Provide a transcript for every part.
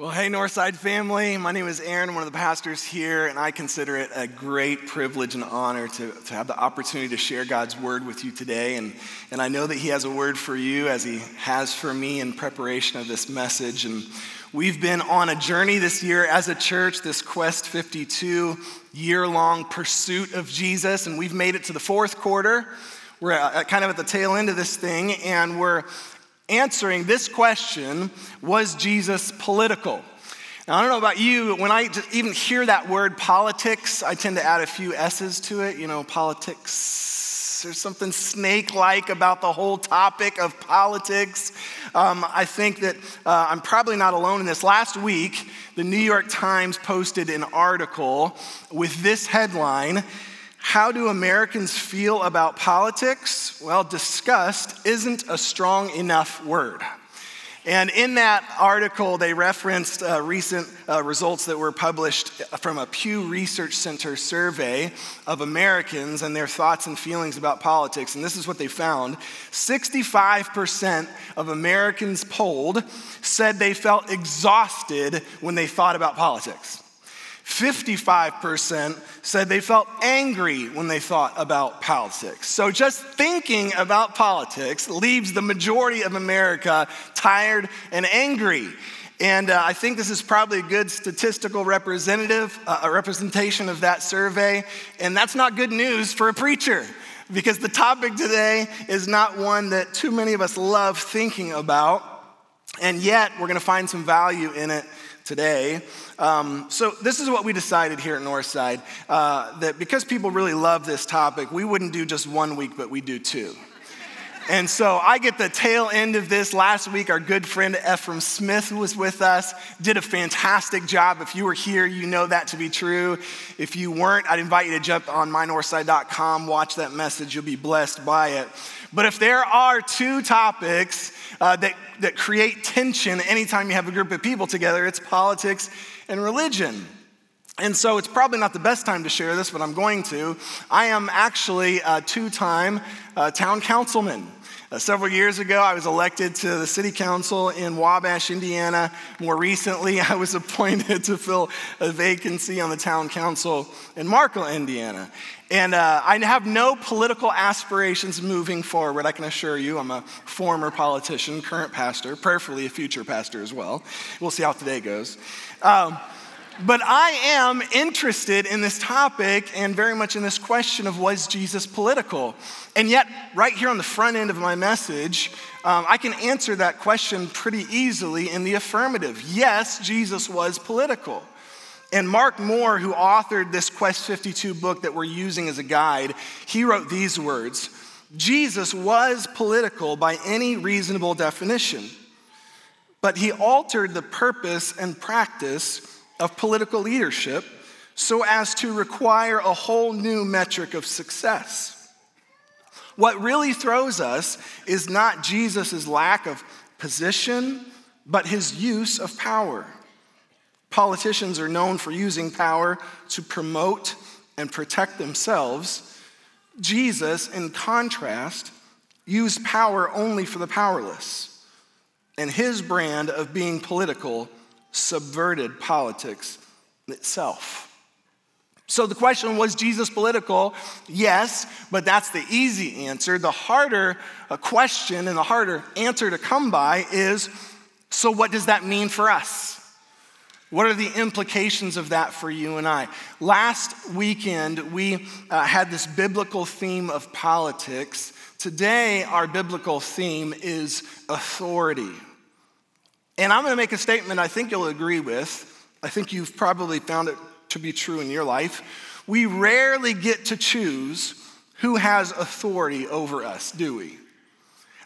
Well, hey, Northside family. My name is Aaron, one of the pastors here, and I consider it a great privilege and honor to, to have the opportunity to share God's word with you today. And, and I know that He has a word for you as He has for me in preparation of this message. And we've been on a journey this year as a church, this Quest 52 year long pursuit of Jesus, and we've made it to the fourth quarter. We're kind of at the tail end of this thing, and we're answering this question Was Jesus political? Now, I don't know about you, but when I even hear that word politics, I tend to add a few S's to it. You know, politics, there's something snake like about the whole topic of politics. Um, I think that uh, I'm probably not alone in this. Last week, the New York Times posted an article with this headline how do Americans feel about politics? Well, disgust isn't a strong enough word. And in that article, they referenced uh, recent uh, results that were published from a Pew Research Center survey of Americans and their thoughts and feelings about politics. And this is what they found 65% of Americans polled said they felt exhausted when they thought about politics. 55% said they felt angry when they thought about politics. So just thinking about politics leaves the majority of America tired and angry. And uh, I think this is probably a good statistical representative, uh, a representation of that survey. And that's not good news for a preacher because the topic today is not one that too many of us love thinking about. And yet, we're going to find some value in it today. Um, so, this is what we decided here at Northside uh, that because people really love this topic, we wouldn't do just one week, but we do two. And so I get the tail end of this. Last week, our good friend Efrem Smith was with us, did a fantastic job. If you were here, you know that to be true. If you weren't, I'd invite you to jump on mynorthside.com, watch that message. You'll be blessed by it. But if there are two topics uh, that, that create tension anytime you have a group of people together, it's politics and religion. And so it's probably not the best time to share this, but I'm going to. I am actually a two time uh, town councilman. Uh, several years ago, I was elected to the city council in Wabash, Indiana. More recently, I was appointed to fill a vacancy on the town council in Markle, Indiana. And uh, I have no political aspirations moving forward, I can assure you. I'm a former politician, current pastor, prayerfully a future pastor as well. We'll see how today goes. Um, but I am interested in this topic and very much in this question of was Jesus political? And yet, right here on the front end of my message, um, I can answer that question pretty easily in the affirmative. Yes, Jesus was political. And Mark Moore, who authored this Quest 52 book that we're using as a guide, he wrote these words Jesus was political by any reasonable definition, but he altered the purpose and practice of political leadership so as to require a whole new metric of success. What really throws us is not Jesus' lack of position, but his use of power. Politicians are known for using power to promote and protect themselves. Jesus, in contrast, used power only for the powerless. And his brand of being political subverted politics itself. So the question was Jesus political? Yes, but that's the easy answer. The harder question and the harder answer to come by is so what does that mean for us? What are the implications of that for you and I? Last weekend, we uh, had this biblical theme of politics. Today, our biblical theme is authority. And I'm going to make a statement I think you'll agree with. I think you've probably found it to be true in your life. We rarely get to choose who has authority over us, do we?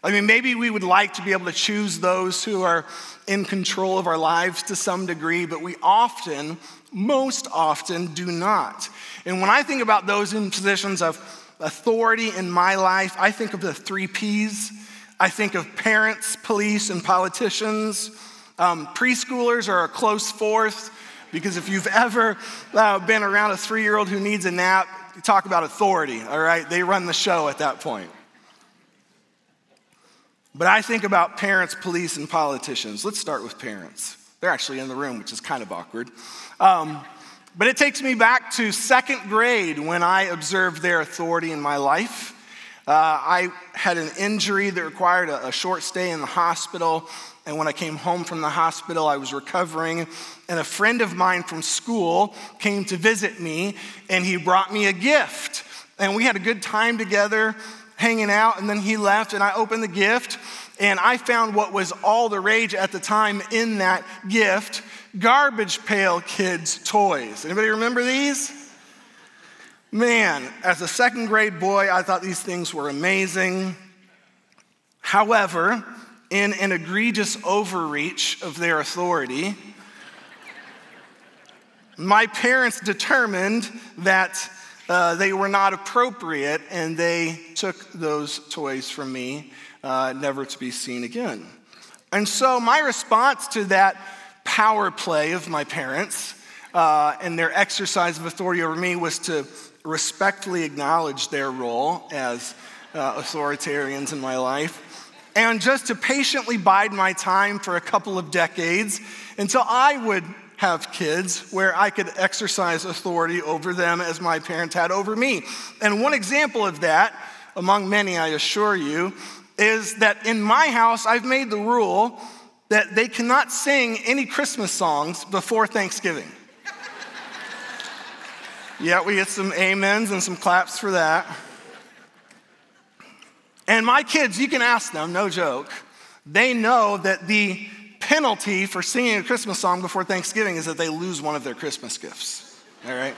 I mean, maybe we would like to be able to choose those who are in control of our lives to some degree, but we often, most often, do not. And when I think about those in positions of authority in my life, I think of the three P's I think of parents, police, and politicians. Um, preschoolers are a close fourth because if you've ever uh, been around a three year old who needs a nap, you talk about authority, all right? They run the show at that point. But I think about parents, police, and politicians. Let's start with parents. They're actually in the room, which is kind of awkward. Um, but it takes me back to second grade when I observed their authority in my life. Uh, I had an injury that required a, a short stay in the hospital. And when I came home from the hospital, I was recovering. And a friend of mine from school came to visit me, and he brought me a gift. And we had a good time together, hanging out. And then he left, and I opened the gift, and I found what was all the rage at the time in that gift garbage pail kids' toys. Anybody remember these? Man, as a second grade boy, I thought these things were amazing. However, in an egregious overreach of their authority, my parents determined that uh, they were not appropriate and they took those toys from me, uh, never to be seen again. And so, my response to that power play of my parents uh, and their exercise of authority over me was to respectfully acknowledge their role as uh, authoritarians in my life, and just to patiently bide my time for a couple of decades until I would have kids where I could exercise authority over them as my parents had over me. And one example of that, among many, I assure you, is that in my house, I've made the rule that they cannot sing any Christmas songs before Thanksgiving. Yeah, we get some amens and some claps for that. And my kids, you can ask them, no joke, they know that the penalty for singing a Christmas song before Thanksgiving is that they lose one of their Christmas gifts. All right?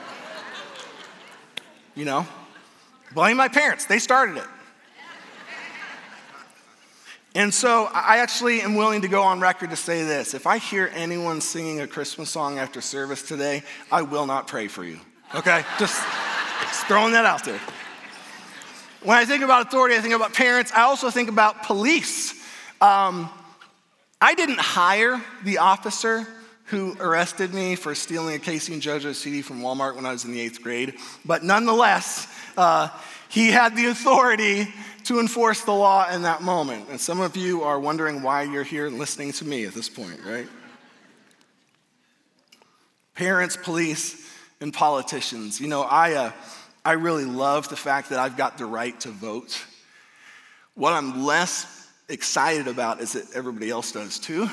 You know? Blame my parents, they started it. And so I actually am willing to go on record to say this. If I hear anyone singing a Christmas song after service today, I will not pray for you. Okay? Just, throwing that out there. When I think about authority, I think about parents. I also think about police. Um, I didn't hire the officer who arrested me for stealing a K-Ci and JoJo CD from Walmart when I was in the eighth grade, but nonetheless, uh, he had the authority to enforce the law in that moment. And some of you are wondering why you're here listening to me at this point, right? Parents, police, and politicians. You know, I, uh, I really love the fact that I've got the right to vote. What I'm less excited about is that everybody else does too.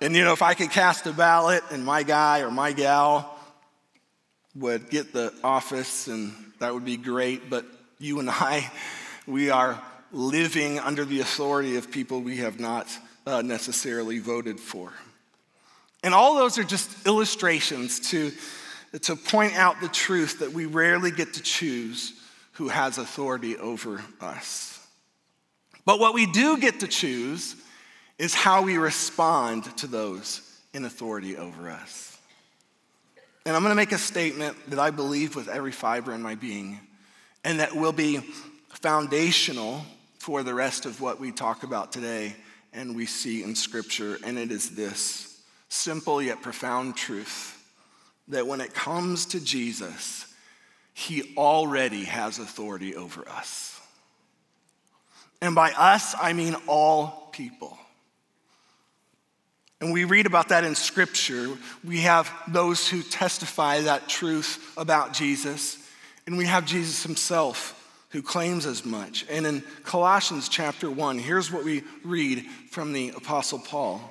and you know, if I could cast a ballot and my guy or my gal would get the office, and that would be great, but you and I, we are living under the authority of people we have not uh, necessarily voted for. And all those are just illustrations to, to point out the truth that we rarely get to choose who has authority over us. But what we do get to choose is how we respond to those in authority over us. And I'm going to make a statement that I believe with every fiber in my being, and that will be foundational for the rest of what we talk about today and we see in Scripture, and it is this simple yet profound truth that when it comes to Jesus, he already has authority over us. And by us, I mean all people. And we read about that in Scripture. We have those who testify that truth about Jesus, and we have Jesus himself who claims as much. And in Colossians chapter 1, here's what we read from the Apostle Paul.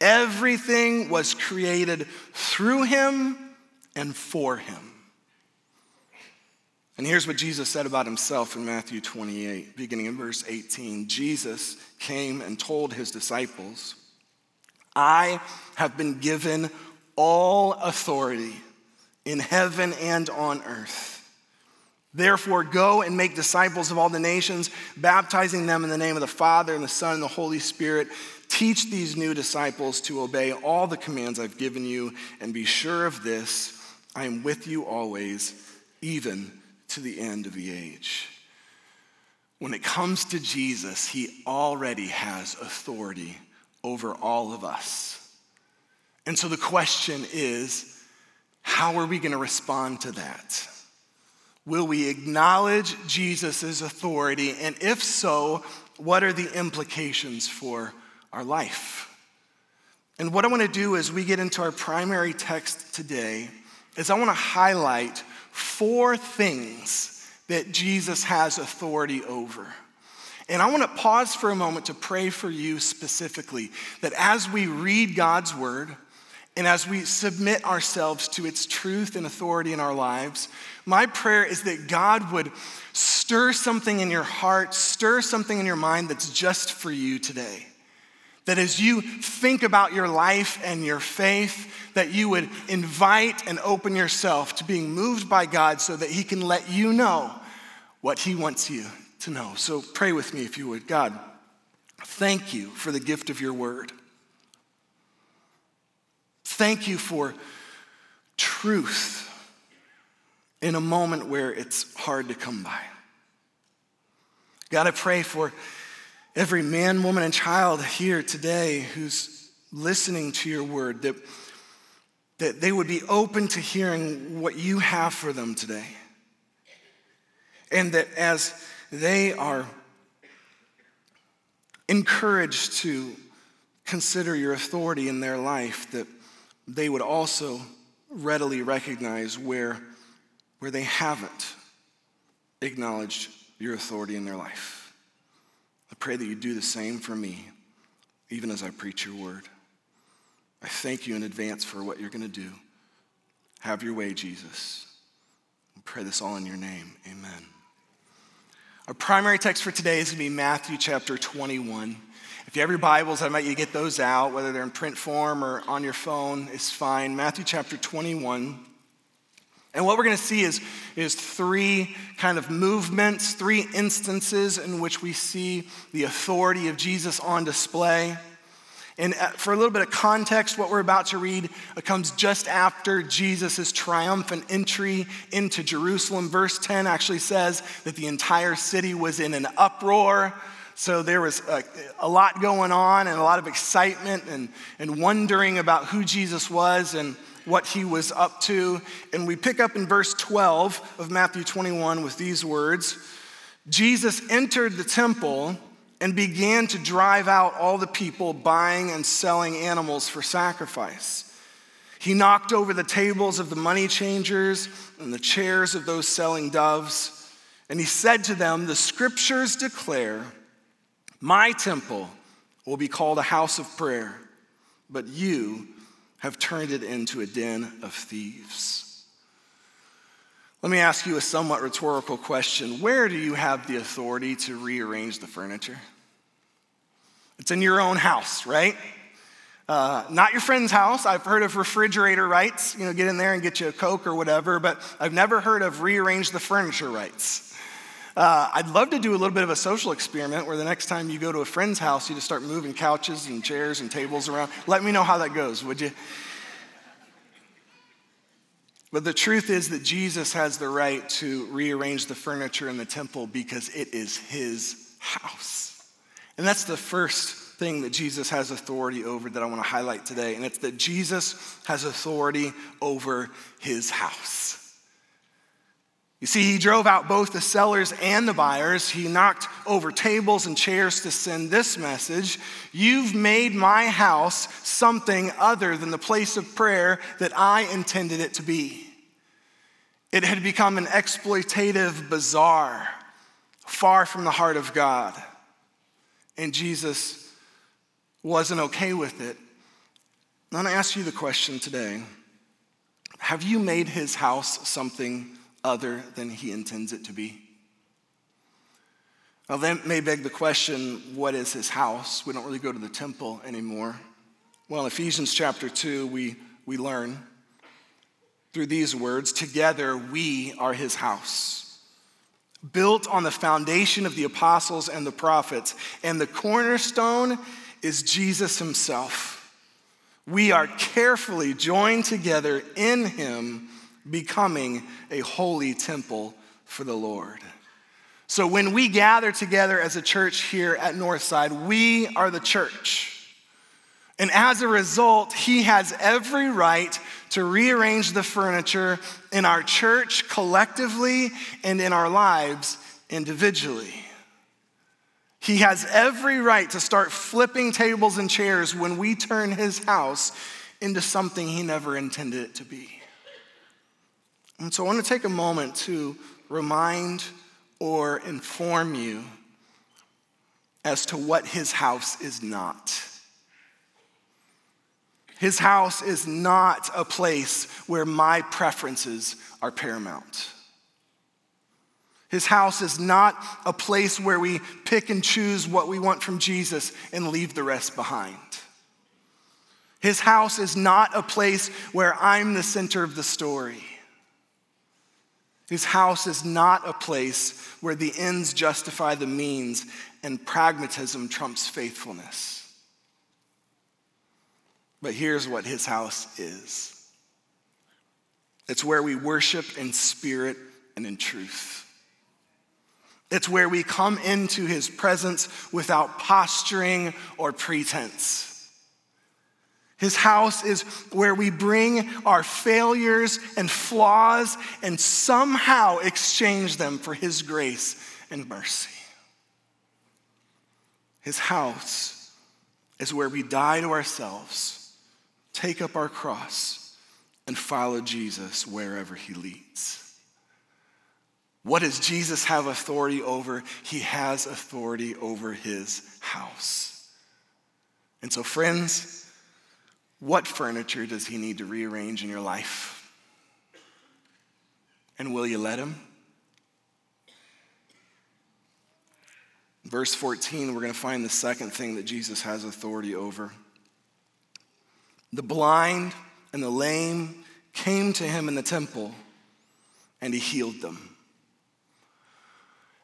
Everything was created through him and for him. And here's what Jesus said about himself in Matthew 28, beginning in verse 18. Jesus came and told his disciples, I have been given all authority in heaven and on earth. Therefore, go and make disciples of all the nations, baptizing them in the name of the Father and the Son and the Holy Spirit Teach these new disciples to obey all the commands I've given you, and be sure of this I am with you always, even to the end of the age. When it comes to Jesus, he already has authority over all of us. And so the question is how are we going to respond to that? Will we acknowledge Jesus' authority? And if so, what are the implications for our life? And what I want to do as we get into our primary text today is I want to highlight four things that Jesus has authority over. And I want to pause for a moment to pray for you specifically that as we read God's word and as we submit ourselves to its truth and authority in our lives, my prayer is that God would stir something in your heart, stir something in your mind that's just for you today. That as you think about your life and your faith, that you would invite and open yourself to being moved by God so that He can let you know what He wants you to know. So pray with me if you would. God, thank you for the gift of your word. Thank you for truth in a moment where it's hard to come by. God, I pray for every man, woman, and child here today who's listening to your word that, that they would be open to hearing what you have for them today. And that as they are encouraged to consider your authority in their life, that they would also readily recognize where, where they haven't acknowledged your authority in their life. Pray that you do the same for me, even as I preach your word. I thank you in advance for what you're going to do. Have your way, Jesus. I pray this all in your name. Amen. Our primary text for today is going to be Matthew chapter 21. If you have your Bibles, I invite you to get those out, whether they're in print form or on your phone, it's fine. Matthew chapter 21. And what we're going to see is, is three kind of movements, three instances in which we see the authority of Jesus on display. And uh, for a little bit of context, what we're about to read uh, comes just after Jesus' triumphant entry into Jerusalem. Verse 10 actually says that the entire city was in an uproar. So there was a, a, lot going on and a lot of excitement and, and wondering about who Jesus was and what he was up to. And we pick up in verse 12 of Matthew 21 with these words Jesus entered the temple and began to drive out all the people buying and selling animals for sacrifice. He knocked over the tables of the money changers and the chairs of those selling doves. And he said to them, The scriptures declare, My temple will be called a house of prayer, but you have turned it into a den of thieves. Let me ask you a somewhat rhetorical question. Where do you have the authority to rearrange the furniture? It's in your own house, right? Uh, not your friend's house. I've heard of refrigerator rights, you know, get in there and get you a Coke or whatever, but I've never heard of rearrange the furniture rights. Uh, I'd love to do a little bit of a social experiment where the next time you go to a friend's house, you just start moving couches and chairs and tables around. Let me know how that goes, would you? But the truth is that Jesus has the right to rearrange the furniture in the temple because it is his house. And that's the first thing that Jesus has authority over that I want to highlight today. And it's that Jesus has authority over his house. You see, he drove out both the sellers and the buyers. He knocked over tables and chairs to send this message You've made my house something other than the place of prayer that I intended it to be. It had become an exploitative bazaar, far from the heart of God. And Jesus wasn't okay with it. I'm going to ask you the question today Have you made his house something? Other than he intends it to be? Now, that may beg the question what is his house? We don't really go to the temple anymore. Well, Ephesians chapter 2, we, we learn through these words together we are his house, built on the foundation of the apostles and the prophets, and the cornerstone is Jesus himself. We are carefully joined together in him, becoming a holy temple for the Lord. So when we gather together as a church here at Northside, we are the church. And as a result, he has every right to rearrange the furniture in our church collectively and in our lives individually. He has every right to start flipping tables and chairs when we turn his house into something he never intended it to be. And so I want to take a moment to remind or inform you as to what his house is not. His house is not a place where my preferences are paramount. His house is not a place where we pick and choose what we want from Jesus and leave the rest behind. His house is not a place where I'm the center of the story. His house is not a place where the ends justify the means and pragmatism trumps faithfulness. But here's what his house is it's where we worship in spirit and in truth. It's where we come into his presence without posturing or pretense. His house is where we bring our failures and flaws and somehow exchange them for His grace and mercy. His house is where we die to ourselves, take up our cross, and follow Jesus wherever He leads. What does Jesus have authority over? He has authority over His house. And so, friends, what furniture does he need to rearrange in your life? And will you let him? Verse 14, we're going to find the second thing that Jesus has authority over. The blind and the lame came to him in the temple, and he healed them.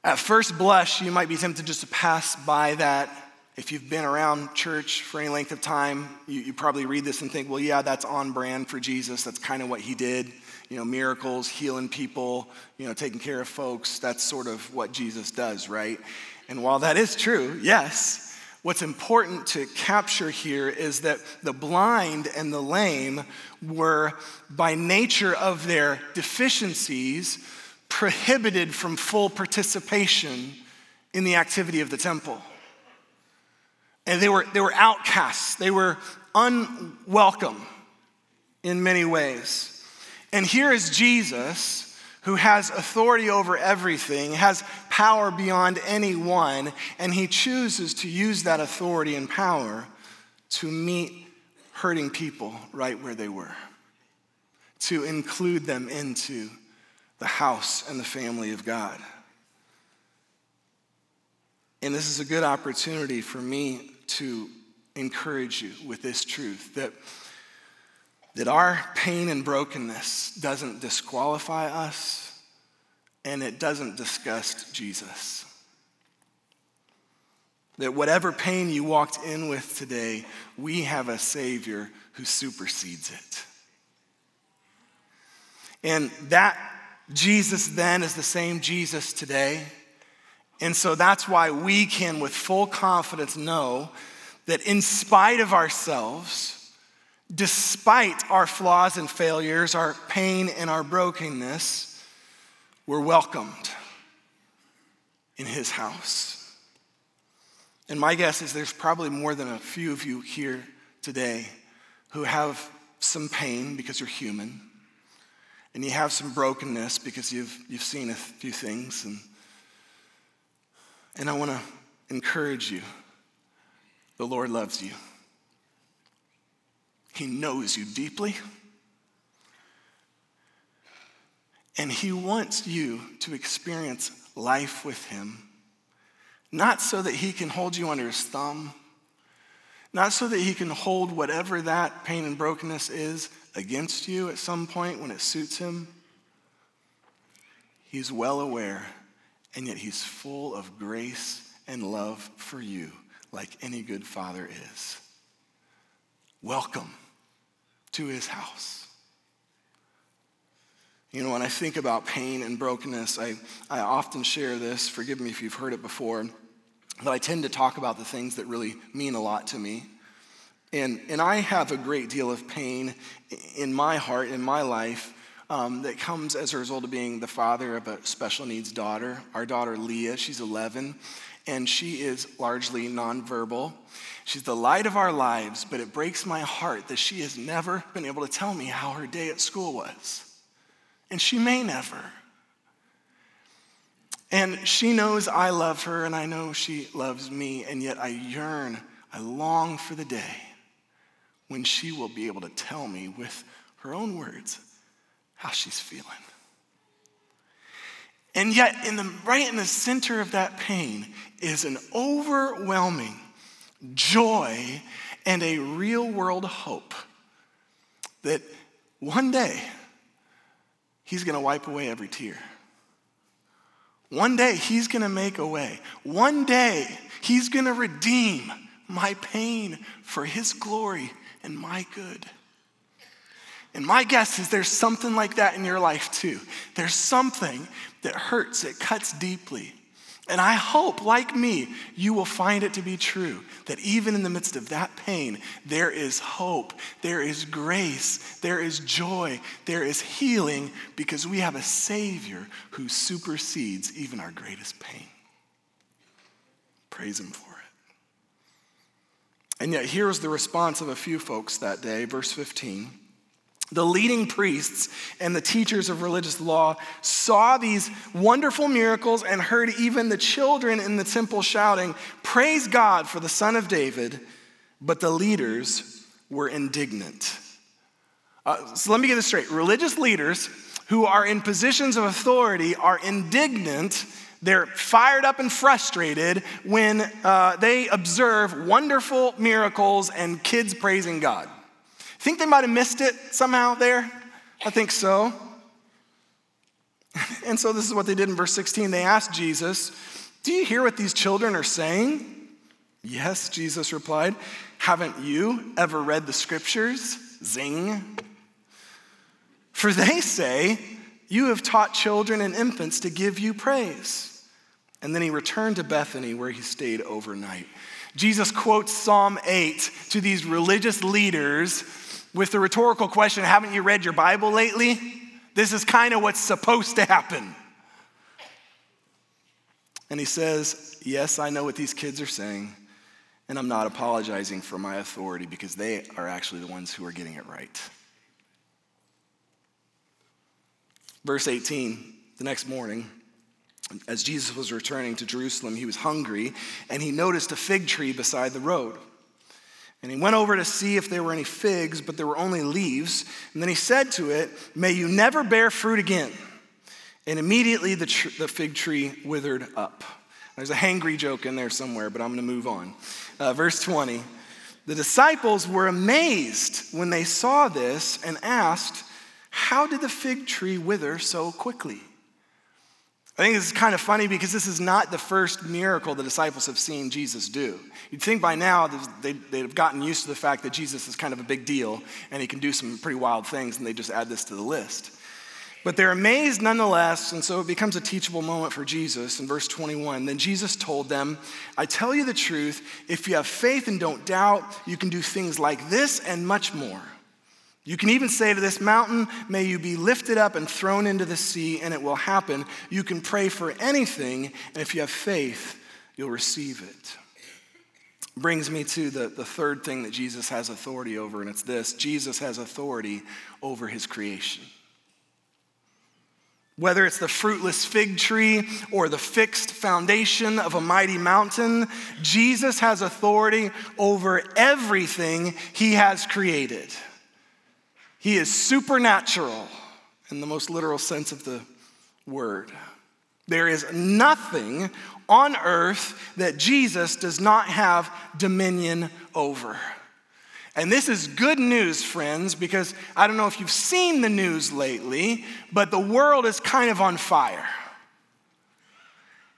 At first blush, you might be tempted just to pass by that if you've been around church for any length of time, you, you, probably read this and think, well, yeah, that's on brand for Jesus. That's kind of what he did. You know, miracles, healing people, you know, taking care of folks. That's sort of what Jesus does, right? And while that is true, yes, what's important to capture here is that the blind and the lame were, by nature of their deficiencies, prohibited from full participation in the activity of the temple. And they were, they were outcasts, they were unwelcome in many ways. And here is Jesus who has authority over everything, has power beyond anyone, and he chooses to use that authority and power to meet hurting people right where they were, to include them into the house and the family of God. And this is a good opportunity for me to encourage you with this truth that, that our pain and brokenness doesn't disqualify us and it doesn't disgust Jesus. That whatever pain you walked in with today, we have a Savior who supersedes it. And that Jesus then is the same Jesus today. And so that's why we can, with full confidence, know that in spite of ourselves, despite our flaws and failures, our pain and our brokenness, we're welcomed in His house. And my guess is there's probably more than a few of you here today who have some pain because you're human, and you have some brokenness because you've, you've seen a few things and and I want to encourage you the Lord loves you, He knows you deeply. And He wants you to experience life with Him, not so that He can hold you under His thumb, not so that He can hold whatever that pain and brokenness is against you at some point when it suits Him. He's well aware and yet he's full of grace and love for you, like any good father is. Welcome to his house. You know, when I think about pain and brokenness, I, I often share this. Forgive me if you've heard it before, but I tend to talk about the things that really mean a lot to me. And, and I have a great deal of pain in my heart, in my life, um, that comes as a result of being the father of a special needs daughter. Our daughter, Leah, she's 11, and she is largely nonverbal. She's the light of our lives, but it breaks my heart that she has never been able to tell me how her day at school was. And she may never. And she knows I love her, and I know she loves me, and yet I yearn, I long for the day when she will be able to tell me with her own words how she's feeling. And yet, in the, right in the center of that pain is an overwhelming joy and a real world hope that one day he's going to wipe away every tear. One day he's going to make a way. One day he's going to redeem my pain for his glory and my good. And my guess is there's something like that in your life too. There's something that hurts, it cuts deeply. And I hope, like me, you will find it to be true that even in the midst of that pain, there is hope, there is grace, there is joy, there is healing because we have a Savior who supersedes even our greatest pain. Praise Him for it. And yet, here was the response of a few folks that day, verse 15. The leading priests and the teachers of religious law saw these wonderful miracles and heard even the children in the temple shouting, Praise God for the Son of David. But the leaders were indignant. Uh, so let me get this straight. Religious leaders who are in positions of authority are indignant. They're fired up and frustrated when uh, they observe wonderful miracles and kids praising God. Think they might have missed it somehow there? I think so. And so this is what they did in verse 16. They asked Jesus, Do you hear what these children are saying? Yes, Jesus replied. Haven't you ever read the scriptures? Zing. For they say, You have taught children and infants to give you praise. And then he returned to Bethany where he stayed overnight. Jesus quotes Psalm 8 to these religious leaders with the rhetorical question Haven't you read your Bible lately? This is kind of what's supposed to happen. And he says, Yes, I know what these kids are saying, and I'm not apologizing for my authority because they are actually the ones who are getting it right. Verse 18, the next morning, as Jesus was returning to Jerusalem, he was hungry, and he noticed a fig tree beside the road. And he went over to see if there were any figs, but there were only leaves. And then he said to it, May you never bear fruit again. And immediately the, tr- the fig tree withered up. There's a hangry joke in there somewhere, but I'm going to move on. Uh, verse 20 The disciples were amazed when they saw this and asked, How did the fig tree wither so quickly? I think this is kind of funny because this is not the first miracle the disciples have seen Jesus do. You'd think by now they'd, have gotten used to the fact that Jesus is kind of a big deal and he can do some pretty wild things, and they just add this to the list. But they're amazed nonetheless, and so it becomes a teachable moment for Jesus in verse 21. Then Jesus told them, I tell you the truth, if you have faith and don't doubt, you can do things like this and much more. You can even say to this mountain, May you be lifted up and thrown into the sea, and it will happen. You can pray for anything, and if you have faith, you'll receive it. Brings me to the, the third thing that Jesus has authority over, and it's this Jesus has authority over his creation. Whether it's the fruitless fig tree or the fixed foundation of a mighty mountain, Jesus has authority over everything he has created. He is supernatural in the most literal sense of the word. There is nothing on earth that Jesus does not have dominion over. And this is good news, friends, because I don't know if you've seen the news lately, but the world is kind of on fire.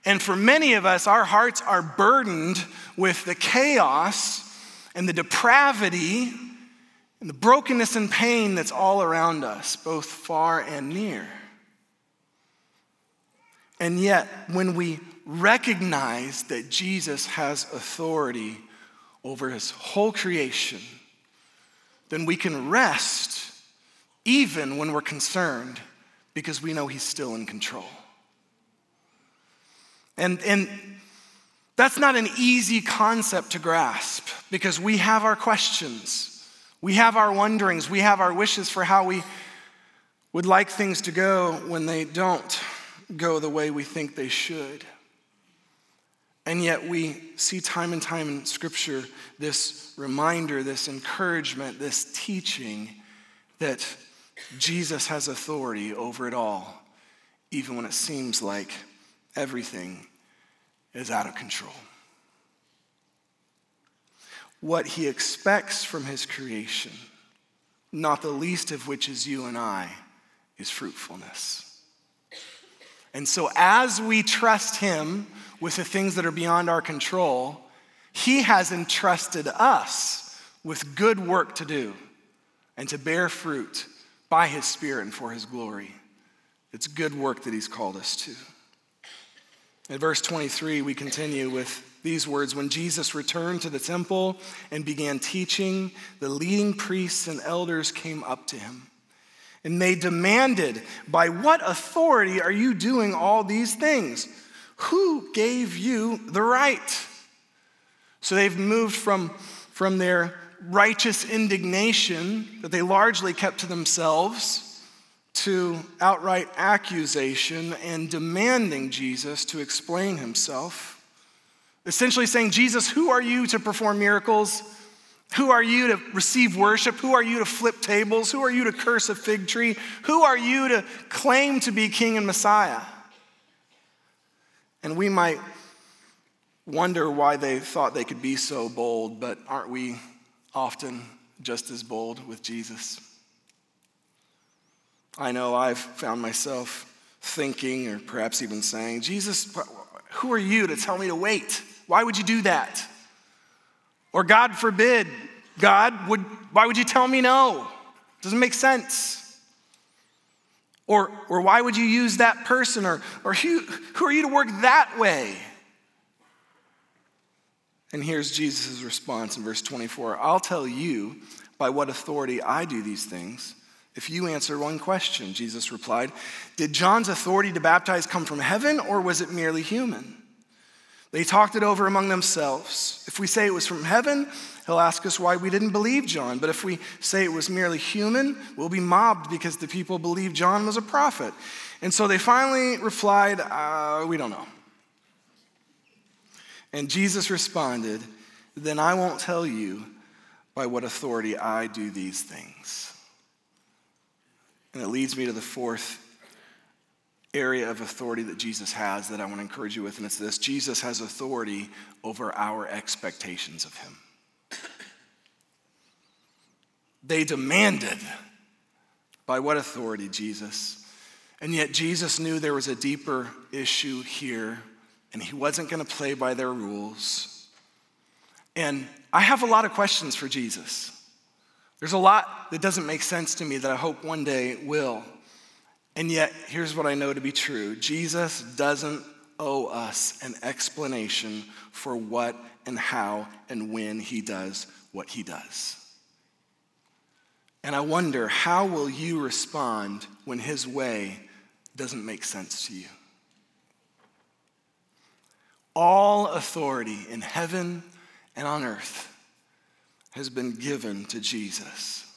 And for many of us, our hearts are burdened with the chaos and the depravity and the brokenness and pain that's all around us, both far and near. And yet, when we recognize that Jesus has authority over his whole creation, then we can rest even when we're concerned because we know he's still in control. And, and that's not an easy concept to grasp because we have our questions, we have our wonderings, we have our wishes for how we would like things to go when they don't go the way we think they should. And yet, we see time and time in Scripture this reminder, this encouragement, this teaching that Jesus has authority over it all, even when it seems like everything is out of control. What he expects from his creation, not the least of which is you and I, is fruitfulness. And so, as we trust him with the things that are beyond our control, he has entrusted us with good work to do and to bear fruit by his Spirit and for his glory. It's good work that he's called us to. In verse 23, we continue with these words When Jesus returned to the temple and began teaching, the leading priests and elders came up to him. And they demanded, By what authority are you doing all these things? Who gave you the right? So they've moved from, from their righteous indignation that they largely kept to themselves to outright accusation and demanding Jesus to explain himself. Essentially saying, Jesus, who are you to perform miracles? Who are you to receive worship? Who are you to flip tables? Who are you to curse a fig tree? Who are you to claim to be king and Messiah? And we might wonder why they thought they could be so bold, but aren't we often just as bold with Jesus? I know I've found myself thinking, or perhaps even saying, Jesus, who are you to tell me to wait? Why would you do that? Or God forbid, God, would, why would you tell me no? Doesn't make sense. Or, or why would you use that person? Or, or who, who are you to work that way? And here's Jesus' response in verse 24 I'll tell you by what authority I do these things. If you answer one question, Jesus replied, Did John's authority to baptize come from heaven or was it merely human? They talked it over among themselves. If we say it was from heaven, he'll ask us why we didn't believe John. But if we say it was merely human, we'll be mobbed because the people believed John was a prophet. And so they finally replied, uh, We don't know. And Jesus responded, Then I won't tell you by what authority I do these things. And it leads me to the fourth area of authority that Jesus has that I want to encourage you with, and it's this Jesus has authority over our expectations of him. They demanded, by what authority, Jesus? And yet, Jesus knew there was a deeper issue here, and he wasn't going to play by their rules. And I have a lot of questions for Jesus. There's a lot that doesn't make sense to me that I hope one day will. And yet, here's what I know to be true Jesus doesn't owe us an explanation for what and how and when he does what he does. And I wonder, how will you respond when his way doesn't make sense to you? All authority in heaven and on earth has been given to Jesus.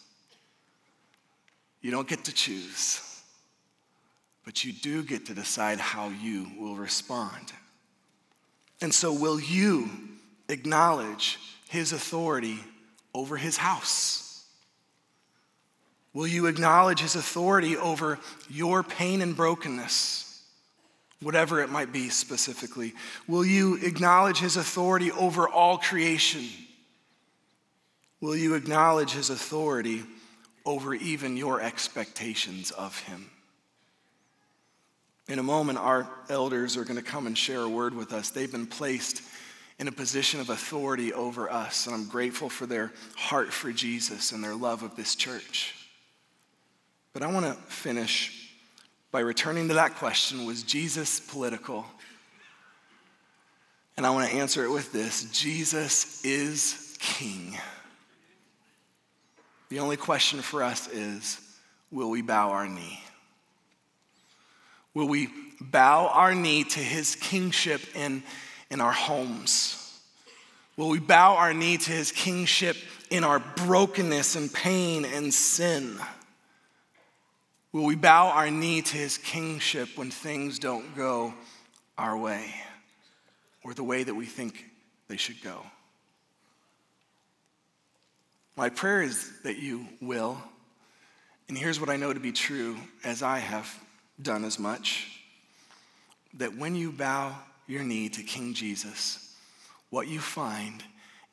You don't get to choose, but you do get to decide how you will respond. And so, will you acknowledge his authority over his house? Will you acknowledge his authority over your pain and brokenness, whatever it might be specifically? Will you acknowledge his authority over all creation? Will you acknowledge his authority over even your expectations of him? In a moment, our elders are going to come and share a word with us. They've been placed in a position of authority over us, and I'm grateful for their heart for Jesus and their love of this church. But I want to finish by returning to that question Was Jesus political? And I want to answer it with this Jesus is king. The only question for us is will we bow our knee? Will we bow our knee to his kingship in, in our homes? Will we bow our knee to his kingship in our brokenness and pain and sin? Will we bow our knee to his kingship when things don't go our way or the way that we think they should go? My prayer is that you will. And here's what I know to be true, as I have done as much that when you bow your knee to King Jesus, what you find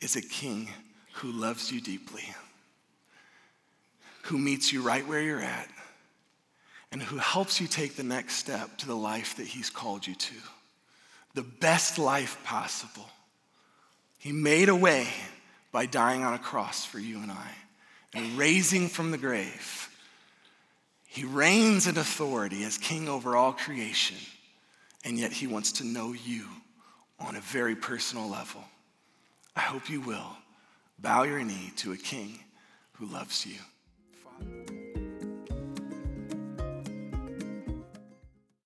is a king who loves you deeply, who meets you right where you're at, and who helps you take the next step to the life that he's called you to, the best life possible. He made a way by dying on a cross for you and I and raising from the grave he reigns in authority as king over all creation, and yet he wants to know you on a very personal level. I hope you will bow your knee to a king who loves you.